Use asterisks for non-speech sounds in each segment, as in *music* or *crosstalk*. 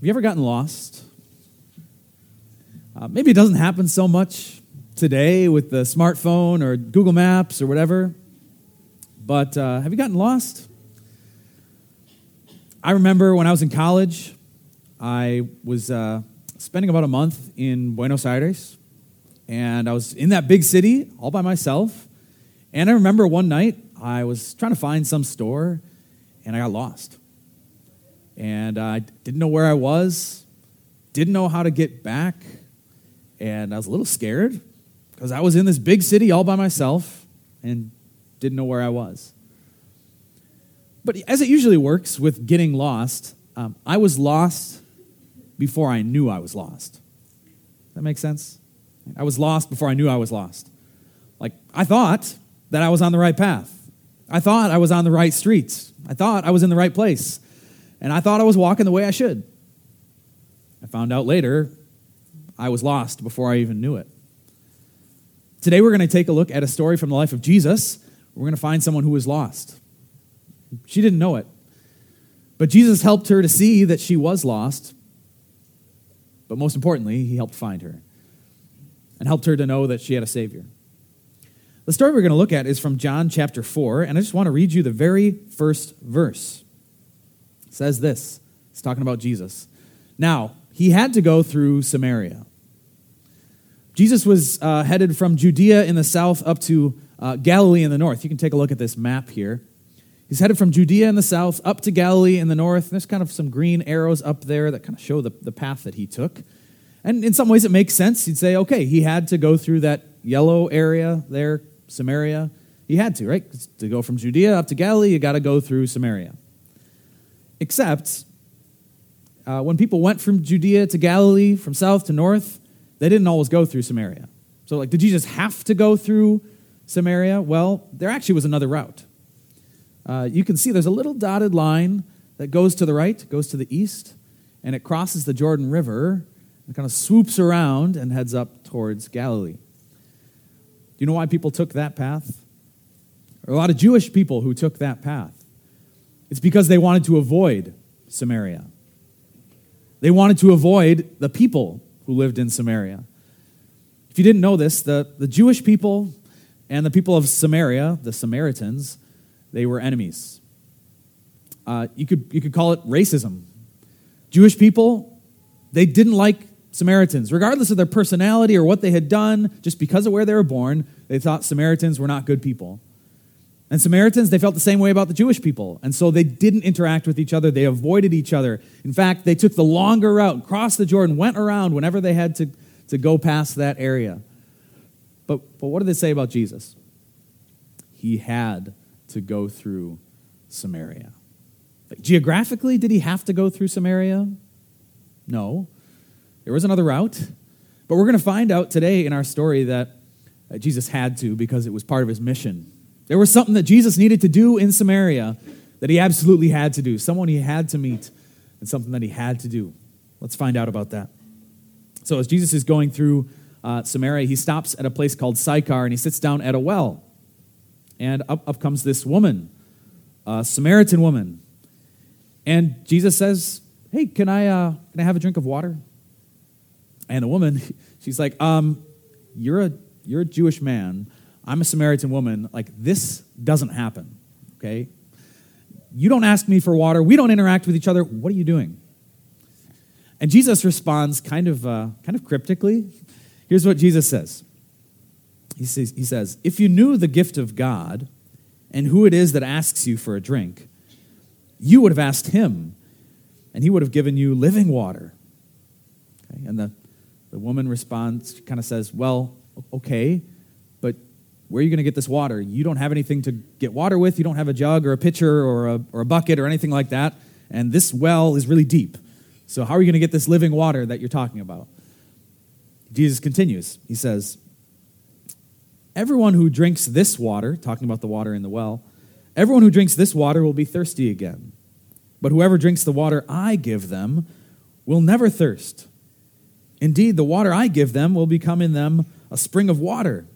Have you ever gotten lost? Uh, maybe it doesn't happen so much today with the smartphone or Google Maps or whatever, but uh, have you gotten lost? I remember when I was in college, I was uh, spending about a month in Buenos Aires, and I was in that big city all by myself. And I remember one night I was trying to find some store, and I got lost. And I didn't know where I was, didn't know how to get back, and I was a little scared because I was in this big city all by myself and didn't know where I was. But as it usually works with getting lost, um, I was lost before I knew I was lost. That make sense? I was lost before I knew I was lost. Like, I thought that I was on the right path. I thought I was on the right streets. I thought I was in the right place. And I thought I was walking the way I should. I found out later I was lost before I even knew it. Today we're going to take a look at a story from the life of Jesus. We're going to find someone who was lost. She didn't know it. But Jesus helped her to see that she was lost. But most importantly, he helped find her and helped her to know that she had a Savior. The story we're going to look at is from John chapter 4, and I just want to read you the very first verse. Says this it's talking about Jesus. Now, he had to go through Samaria. Jesus was uh, headed from Judea in the south up to uh, Galilee in the north. You can take a look at this map here. He's headed from Judea in the south up to Galilee in the north. There's kind of some green arrows up there that kind of show the, the path that he took. And in some ways, it makes sense. You'd say, okay, he had to go through that yellow area there, Samaria. He had to, right? To go from Judea up to Galilee, you got to go through Samaria. Except, uh, when people went from Judea to Galilee, from south to north, they didn't always go through Samaria. So, like, did Jesus have to go through Samaria? Well, there actually was another route uh, you can see there's a little dotted line that goes to the right, goes to the east, and it crosses the Jordan River and kind of swoops around and heads up towards Galilee. Do you know why people took that path? There are a lot of Jewish people who took that path. It's because they wanted to avoid Samaria. They wanted to avoid the people who lived in Samaria. If you didn't know this, the, the Jewish people and the people of Samaria, the Samaritans, they were enemies. Uh, you, could, you could call it racism. Jewish people, they didn't like Samaritans. Regardless of their personality or what they had done, just because of where they were born, they thought Samaritans were not good people. And Samaritans, they felt the same way about the Jewish people. And so they didn't interact with each other. They avoided each other. In fact, they took the longer route, crossed the Jordan, went around whenever they had to, to go past that area. But, but what did they say about Jesus? He had to go through Samaria. Like, geographically, did he have to go through Samaria? No. There was another route. But we're going to find out today in our story that uh, Jesus had to because it was part of his mission. There was something that Jesus needed to do in Samaria that he absolutely had to do, someone he had to meet, and something that he had to do. Let's find out about that. So, as Jesus is going through uh, Samaria, he stops at a place called Sychar and he sits down at a well and up, up comes this woman, a Samaritan woman. And Jesus says, Hey, can I, uh, can I have a drink of water? And the woman, *laughs* she's like, um, you're, a, you're a Jewish man. I'm a Samaritan woman. Like, this doesn't happen, okay? You don't ask me for water. We don't interact with each other. What are you doing? And Jesus responds kind of, uh, kind of cryptically. Here's what Jesus says he says, he says, If you knew the gift of God and who it is that asks you for a drink, you would have asked him, and he would have given you living water. Okay? And the, the woman responds, kind of says, Well, okay, where are you going to get this water? You don't have anything to get water with. You don't have a jug or a pitcher or a, or a bucket or anything like that. And this well is really deep. So, how are you going to get this living water that you're talking about? Jesus continues. He says, Everyone who drinks this water, talking about the water in the well, everyone who drinks this water will be thirsty again. But whoever drinks the water I give them will never thirst. Indeed, the water I give them will become in them a spring of water,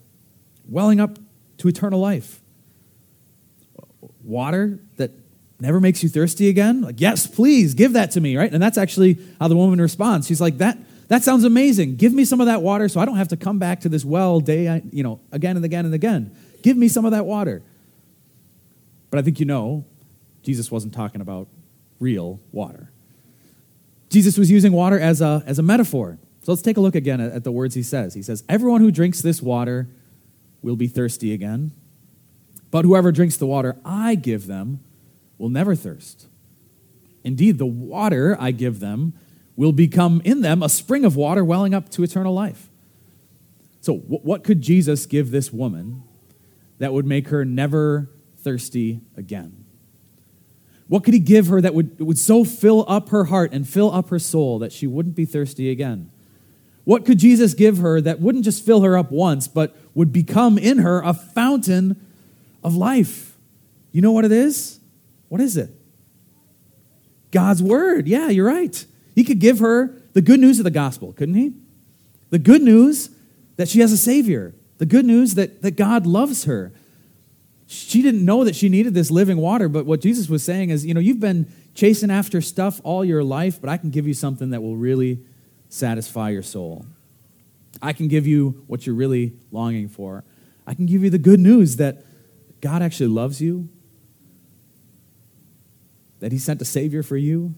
welling up to eternal life. Water that never makes you thirsty again? Like, yes, please give that to me, right? And that's actually how the woman responds. She's like, that, that sounds amazing. Give me some of that water so I don't have to come back to this well day, you know, again and again and again. Give me some of that water. But I think you know, Jesus wasn't talking about real water. Jesus was using water as a, as a metaphor. So let's take a look again at, at the words he says. He says, Everyone who drinks this water will be thirsty again, but whoever drinks the water I give them will never thirst. Indeed, the water I give them will become in them a spring of water welling up to eternal life. So, what could Jesus give this woman that would make her never thirsty again? What could he give her that would, would so fill up her heart and fill up her soul that she wouldn't be thirsty again? What could Jesus give her that wouldn't just fill her up once, but would become in her a fountain of life? You know what it is? What is it? God's word. Yeah, you're right. He could give her the good news of the gospel, couldn't he? The good news that she has a Savior, the good news that, that God loves her. She didn't know that she needed this living water, but what Jesus was saying is, you know, you've been chasing after stuff all your life, but I can give you something that will really satisfy your soul. I can give you what you're really longing for. I can give you the good news that God actually loves you, that He sent a Savior for you.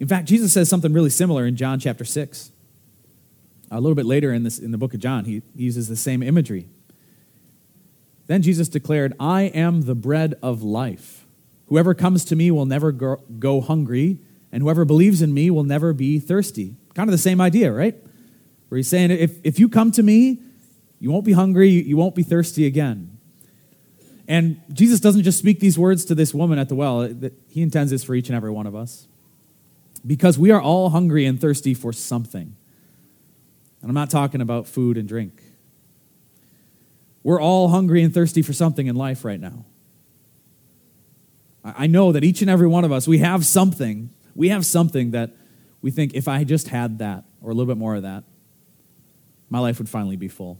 In fact, Jesus says something really similar in John chapter 6. A little bit later in, this, in the book of John, he, uses the same imagery. Then Jesus declared, I am the bread of life. Whoever comes to me will never go hungry, and whoever believes in me will never be thirsty. Kind of the same idea, right? Where he's saying, if, if you come to me, you won't be hungry, you won't be thirsty again. And Jesus doesn't just speak these words to this woman at the well, he intends this for each and every one of us. Because we are all hungry and thirsty for something. And I'm not talking about food and drink. We're all hungry and thirsty for something in life right now. I know that each and every one of us, we have something. We have something that we think if I just had that or a little bit more of that, my life would finally be full.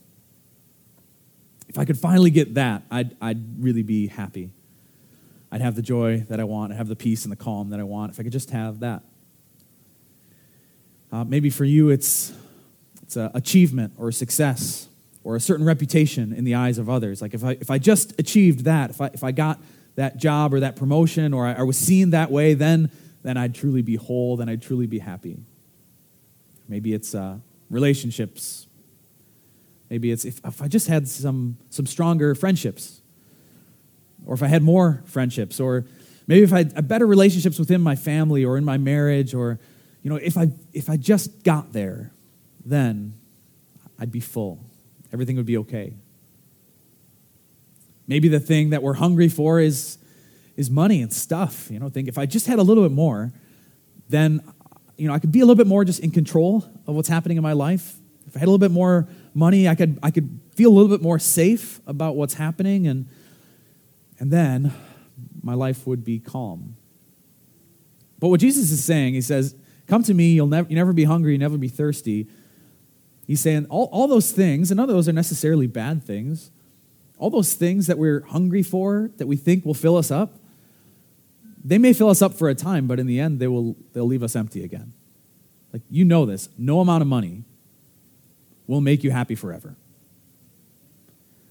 If I could finally get that, I'd, I'd really be happy. I'd have the joy that I want, I'd have the peace and the calm that I want if I could just have that. Uh, maybe for you, it's, it's an achievement or a success or a certain reputation in the eyes of others. Like if I, if I just achieved that, if I, if I got that job or that promotion or I, I was seen that way, then, then I'd truly be whole, then I'd truly be happy. Maybe it's uh, relationships. Maybe it's if, if I just had some, some stronger friendships, or if I had more friendships, or maybe if I had better relationships within my family or in my marriage, or you know, if I if I just got there, then I'd be full everything would be okay. Maybe the thing that we're hungry for is, is money and stuff. You know, think if I just had a little bit more, then you know, I could be a little bit more just in control of what's happening in my life. If I had a little bit more money, I could, I could feel a little bit more safe about what's happening, and, and then my life would be calm. But what Jesus is saying, he says, Come to me, you'll never, you never be hungry, you never be thirsty. He's saying all, all those things, and none of those are necessarily bad things, all those things that we're hungry for, that we think will fill us up, they may fill us up for a time, but in the end, they will, they'll leave us empty again. Like, you know this. No amount of money will make you happy forever.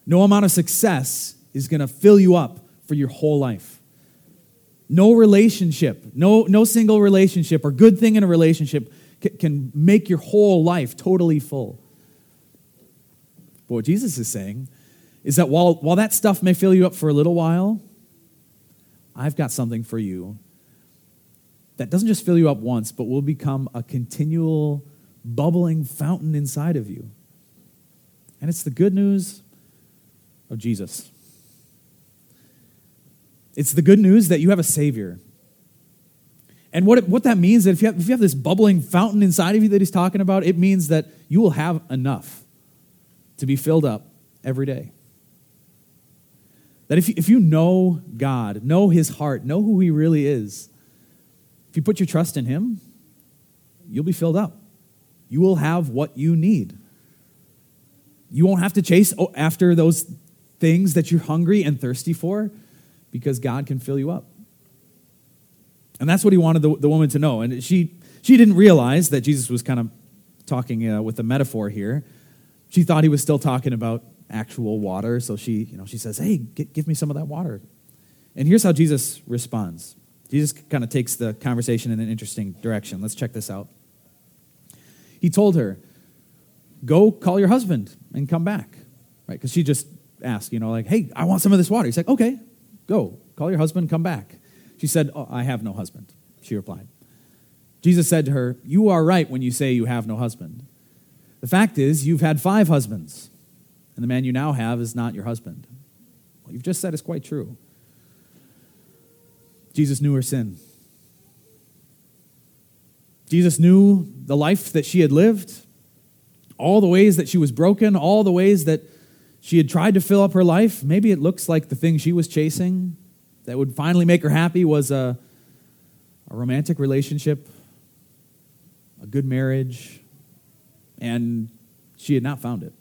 No amount of success is going to fill you up for your whole life. No relationship, no, no single relationship or good thing in a relationship can make your whole life totally full. But what Jesus is saying is that while, while that stuff may fill you up for a little while, I've got something for you that doesn't just fill you up once, but will become a continual bubbling fountain inside of you. And it's the good news of Jesus. It's the good news that you have a Savior and what, it, what that means is if you, have, if you have this bubbling fountain inside of you that he's talking about, it means that you will have enough to be filled up every day. That if you, if you know God, know his heart, know who he really is, if you put your trust in him, you'll be filled up. You will have what you need. You won't have to chase after those things that you're hungry and thirsty for because God can fill you up. And that's what he wanted the, the woman to know. And she, she didn't realize that Jesus was kind of talking uh, with a metaphor here. She thought he was still talking about actual water. So she, you know, she says, Hey, get, give me some of that water. And here's how Jesus responds. Jesus kind of takes the conversation in an interesting direction. Let's check this out. He told her, Go call your husband and come back. Right? Because she just asked, you know, like, Hey, I want some of this water. He's like, Okay, go. Call your husband, come back. She said, oh, I have no husband. She replied. Jesus said to her, You are right when you say you have no husband. The fact is, you've had five husbands, and the man you now have is not your husband. What you've just said is quite true. Jesus knew her sin. Jesus knew the life that she had lived, all the ways that she was broken, all the ways that she had tried to fill up her life. Maybe it looks like the thing she was chasing that would finally make her happy was a, a romantic relationship, a good marriage, and she had not found it.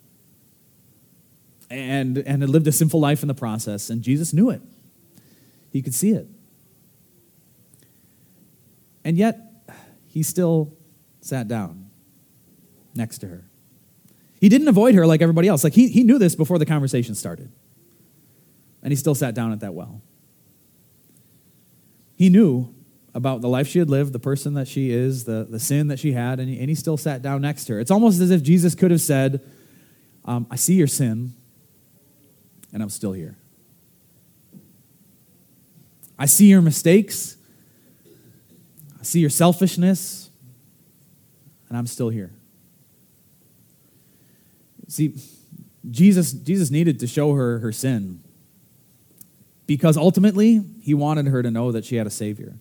And, and had lived a sinful life in the process, and Jesus knew it. He could see it. And yet, he still sat down next to her. He didn't avoid her like everybody else. Like he, he knew this before the conversation started. And he still sat down at that well. He knew about the life she had lived, the person that she is, the, the sin that she had, and he, and he still sat down next to her. It's almost as if Jesus could have said, um, I see your sin, and I'm still here. I see your mistakes, I see your selfishness, and I'm still here. See, Jesus, Jesus needed to show her her sin because ultimately he wanted her to know that she had a Savior.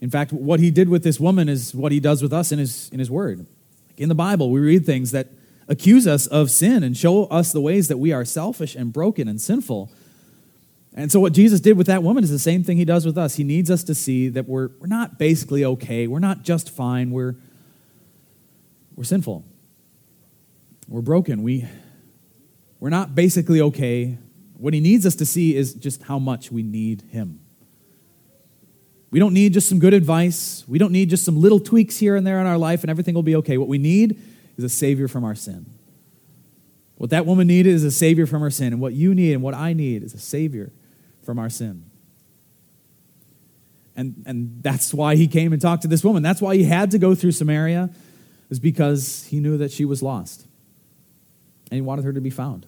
In fact, what he did with this woman is what he does with us in his, in his Word. Like In the Bible, we read things that accuse us of sin and show us the ways that we are selfish and broken and sinful. And so, what Jesus did with that woman is the same thing he does with us. He needs us to see that we're, we're not basically okay, we're not just fine, we're, we're sinful. We're broken. We, we're not basically okay. What he needs us to see is just how much we need him. We don't need just some good advice. We don't need just some little tweaks here and there in our life and everything will be okay. What we need is a Savior from our sin. What that woman needed is a Savior from her sin. And what you need and what I need is a Savior from our sin. And, and that's why he came and talked to this woman. That's why he had to go through Samaria, is because he knew that she was lost and he wanted her to be found.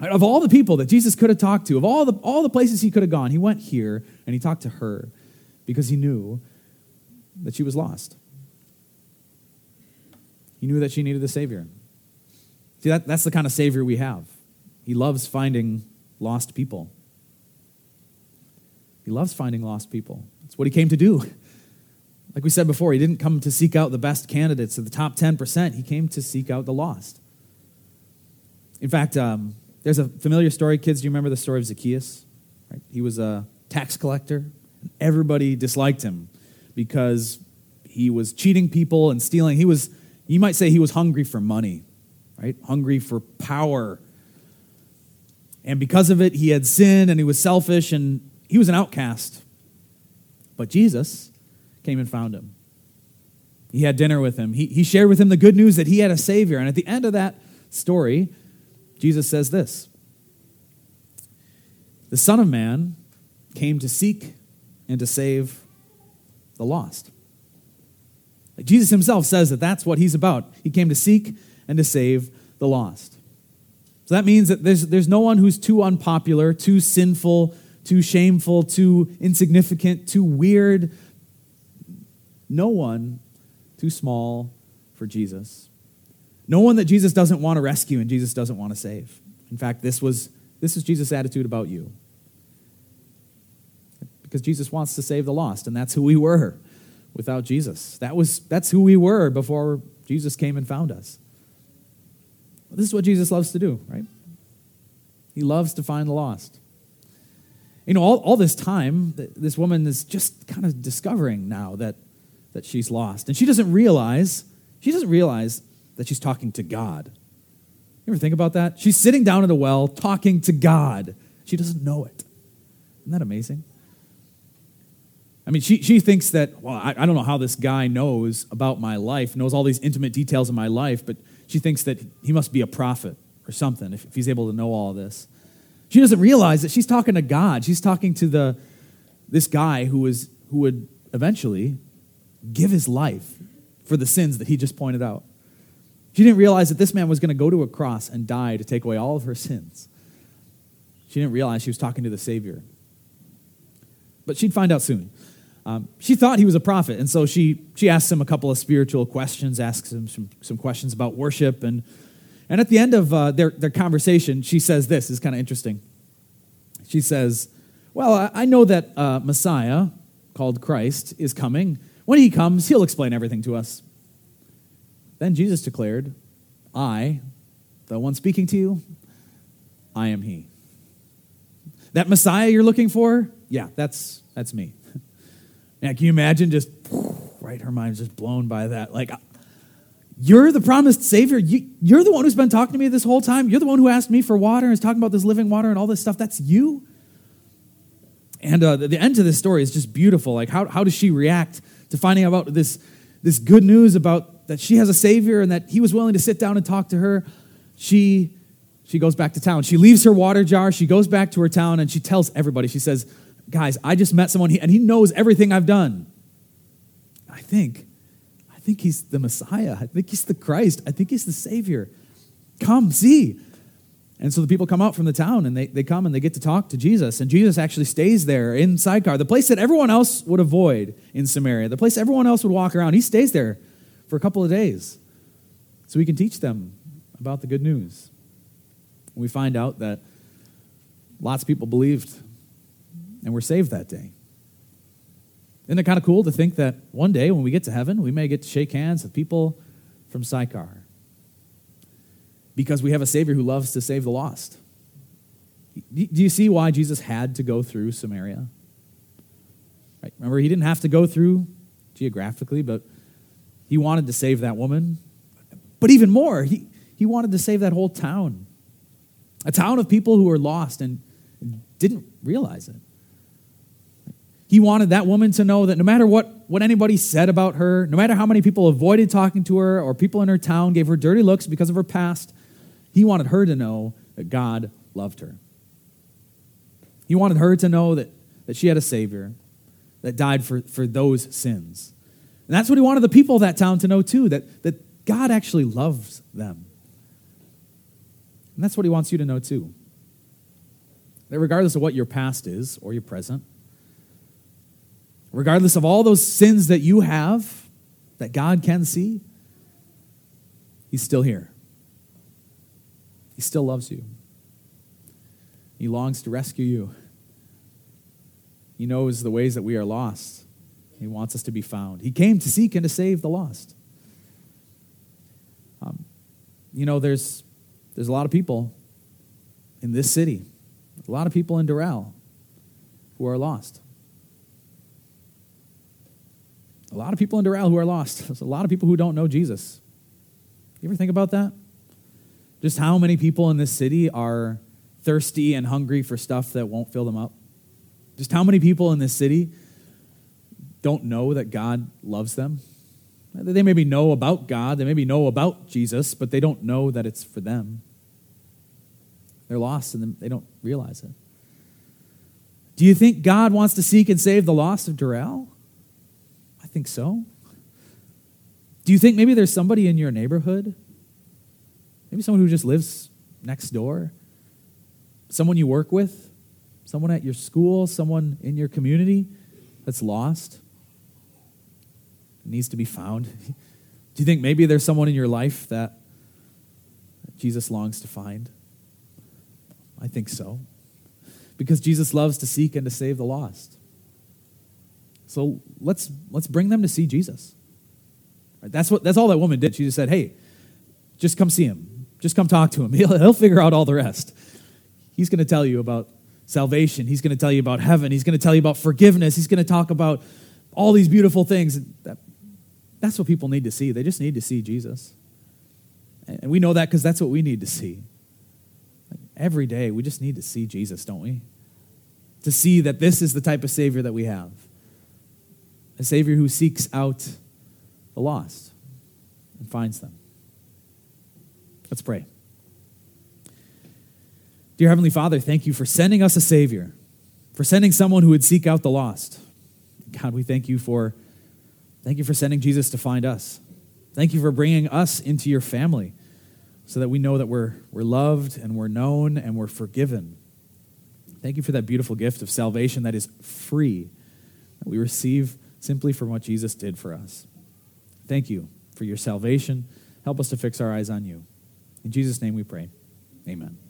Of all the people that Jesus could have talked to, of all the, all the places he could have gone, he went here and he talked to her because he knew that she was lost. He knew that she needed a Savior. See, that, that's the kind of Savior we have. He loves finding lost people. He loves finding lost people. That's what he came to do. Like we said before, he didn't come to seek out the best candidates, or the top 10%. He came to seek out the lost. In fact, um, there's a familiar story. Kids, do you remember the story of Zacchaeus? Right? He was a tax collector. And everybody disliked him because he was cheating people and stealing. He was, you might say, he was hungry for money, right? Hungry for power. And because of it, he had sinned and he was selfish and he was an outcast. But Jesus came and found him. He had dinner with him. He, he shared with him the good news that he had a Savior. And at the end of that story, Jesus says this The Son of Man came to seek and to save the lost. Jesus himself says that that's what he's about. He came to seek and to save the lost. So that means that there's, there's no one who's too unpopular, too sinful, too shameful, too insignificant, too weird. No one too small for Jesus. No one that Jesus doesn't want to rescue and Jesus doesn't want to save. In fact, this was this is Jesus' attitude about you. Because Jesus wants to save the lost, and that's who we were without Jesus. That was that's who we were before Jesus came and found us. This is what Jesus loves to do, right? He loves to find the lost. You know, all, all this time, this woman is just kind of discovering now that, that she's lost. And she doesn't realize, she doesn't realize that she's talking to God. You ever think about that? She's sitting down at a well talking to God. She doesn't know it. Isn't that amazing? I mean, she, she thinks that, well, I, I don't know how this guy knows about my life, knows all these intimate details of my life, but she thinks that he must be a prophet or something if, if he's able to know all this. She doesn't realize that she's talking to God. She's talking to the, this guy who, was, who would eventually give his life for the sins that he just pointed out. She didn't realize that this man was going to go to a cross and die to take away all of her sins. She didn't realize she was talking to the Savior. But she'd find out soon. Um, she thought he was a prophet, and so she, she asks him a couple of spiritual questions, asks him some, some questions about worship. And, and at the end of uh, their, their conversation, she says this is kind of interesting. She says, Well, I, I know that uh, Messiah, called Christ, is coming. When he comes, he'll explain everything to us. Then Jesus declared, I, the one speaking to you, I am he. That Messiah you're looking for, yeah, that's, that's me. Now, can you imagine just, right, her mind's just blown by that. Like, you're the promised Savior. You, you're the one who's been talking to me this whole time. You're the one who asked me for water and is talking about this living water and all this stuff. That's you. And uh, the, the end to this story is just beautiful. Like, how, how does she react to finding out about this, this good news about that she has a Savior and that He was willing to sit down and talk to her? She, she goes back to town. She leaves her water jar. She goes back to her town and she tells everybody, she says, guys, I just met someone and he knows everything I've done. I think, I think he's the Messiah. I think he's the Christ. I think he's the Savior. Come, see. And so the people come out from the town and they, they come and they get to talk to Jesus. And Jesus actually stays there in Sychar, the place that everyone else would avoid in Samaria, the place everyone else would walk around. He stays there for a couple of days so he can teach them about the good news. We find out that lots of people believed and we're saved that day. Isn't it kind of cool to think that one day when we get to heaven, we may get to shake hands with people from Sychar? Because we have a Savior who loves to save the lost. Do you see why Jesus had to go through Samaria? Right? Remember, he didn't have to go through geographically, but he wanted to save that woman. But even more, he, he wanted to save that whole town. A town of people who were lost and didn't realize it. He wanted that woman to know that no matter what, what anybody said about her, no matter how many people avoided talking to her or people in her town gave her dirty looks because of her past, he wanted her to know that God loved her. He wanted her to know that, that she had a Savior that died for, for those sins. And that's what he wanted the people of that town to know too, that, that God actually loves them. And that's what he wants you to know too. That regardless of what your past is or your present, regardless of all those sins that you have that God can see, He's still here. He still loves you. He longs to rescue you. He knows the ways that we are lost. He wants us to be found. He came to seek and to save the lost. Um, you know, there's, there's a lot of people in this city, a lot of people in Doral who are lost. A lot of people in Doral who are lost. There's a lot of people who don't know Jesus. You ever think about that? Just how many people in this city are thirsty and hungry for stuff that won't fill them up? Just how many people in this city don't know that God loves them? They maybe know about God, they maybe know about Jesus, but they don't know that it's for them. They're lost and they don't realize it. Do you think God wants to seek and save the lost of Doral? Think so. Do you think maybe there's somebody in your neighborhood? Maybe someone who just lives next door? Someone you work with? Someone at your school? Someone in your community that's lost? Needs to be found? *laughs* Do you think maybe there's someone in your life that Jesus longs to find? I think so. Because Jesus loves to seek and to save the lost. So let's, let's bring them to see Jesus. Right? That's, what, that's all that woman did. She just said, hey, just come see him. Just come talk to him. *laughs* He'll, he'll figure out all the rest. He's going to tell you about salvation. He's going to tell you about heaven. He's going to tell you about forgiveness. He's going to talk about all these beautiful things. That, that's what people need to see. They just need to see Jesus. And we know that because that's what we need to see. Every day, we just need to see Jesus, don't we? To see that this is the type of Savior that we have a Savior who seeks out the lost and finds them. Let's pray. Dear Heavenly Father, thank you for sending us a Savior, for sending someone who would seek out the lost. God, we thank you for thank you for sending Jesus to find us. Thank you for bringing us into your family so that we know that we're, we're loved and we're known and we're forgiven. Thank you for that beautiful gift of salvation that is free, that we receive simply from what Jesus did for us. Thank you for your salvation. Help us to fix our eyes on you. In Jesus' name we pray. Amen.